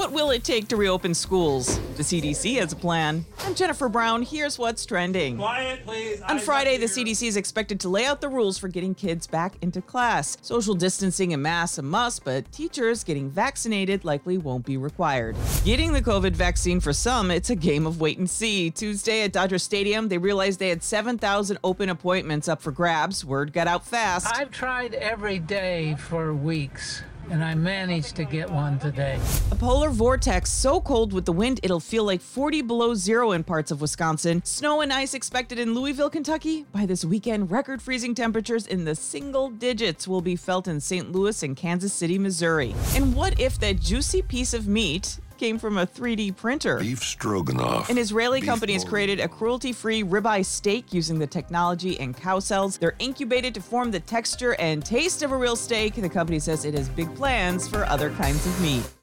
What will it take to reopen schools? The CDC has a plan. I'm Jennifer Brown. Here's what's trending. Quiet, please. On Eyes Friday, the. CDC is expected to lay out the rules for getting kids back into class. Social distancing and masks a must, but teachers getting vaccinated likely won't be required. Getting the COVID vaccine for some, it's a game of wait and see. Tuesday at Dodger Stadium, they realized they had 7,000 open appointments up for grabs. Word got out fast. I've tried every day for weeks, and I managed to get one today. A polar vortex so cold with the wind it'll feel like 40 below zero in parts of Wisconsin. Snow and ice expected in Louisville, Kentucky. By this weekend, record freezing temperatures in the single digits will be felt in St. Louis and Kansas City, Missouri. And what if that juicy piece of meat came from a 3D printer? Beef stroganoff. An Israeli Beef company has created a cruelty free ribeye steak using the technology and cow cells. They're incubated to form the texture and taste of a real steak. The company says it has big plans for other kinds of meat.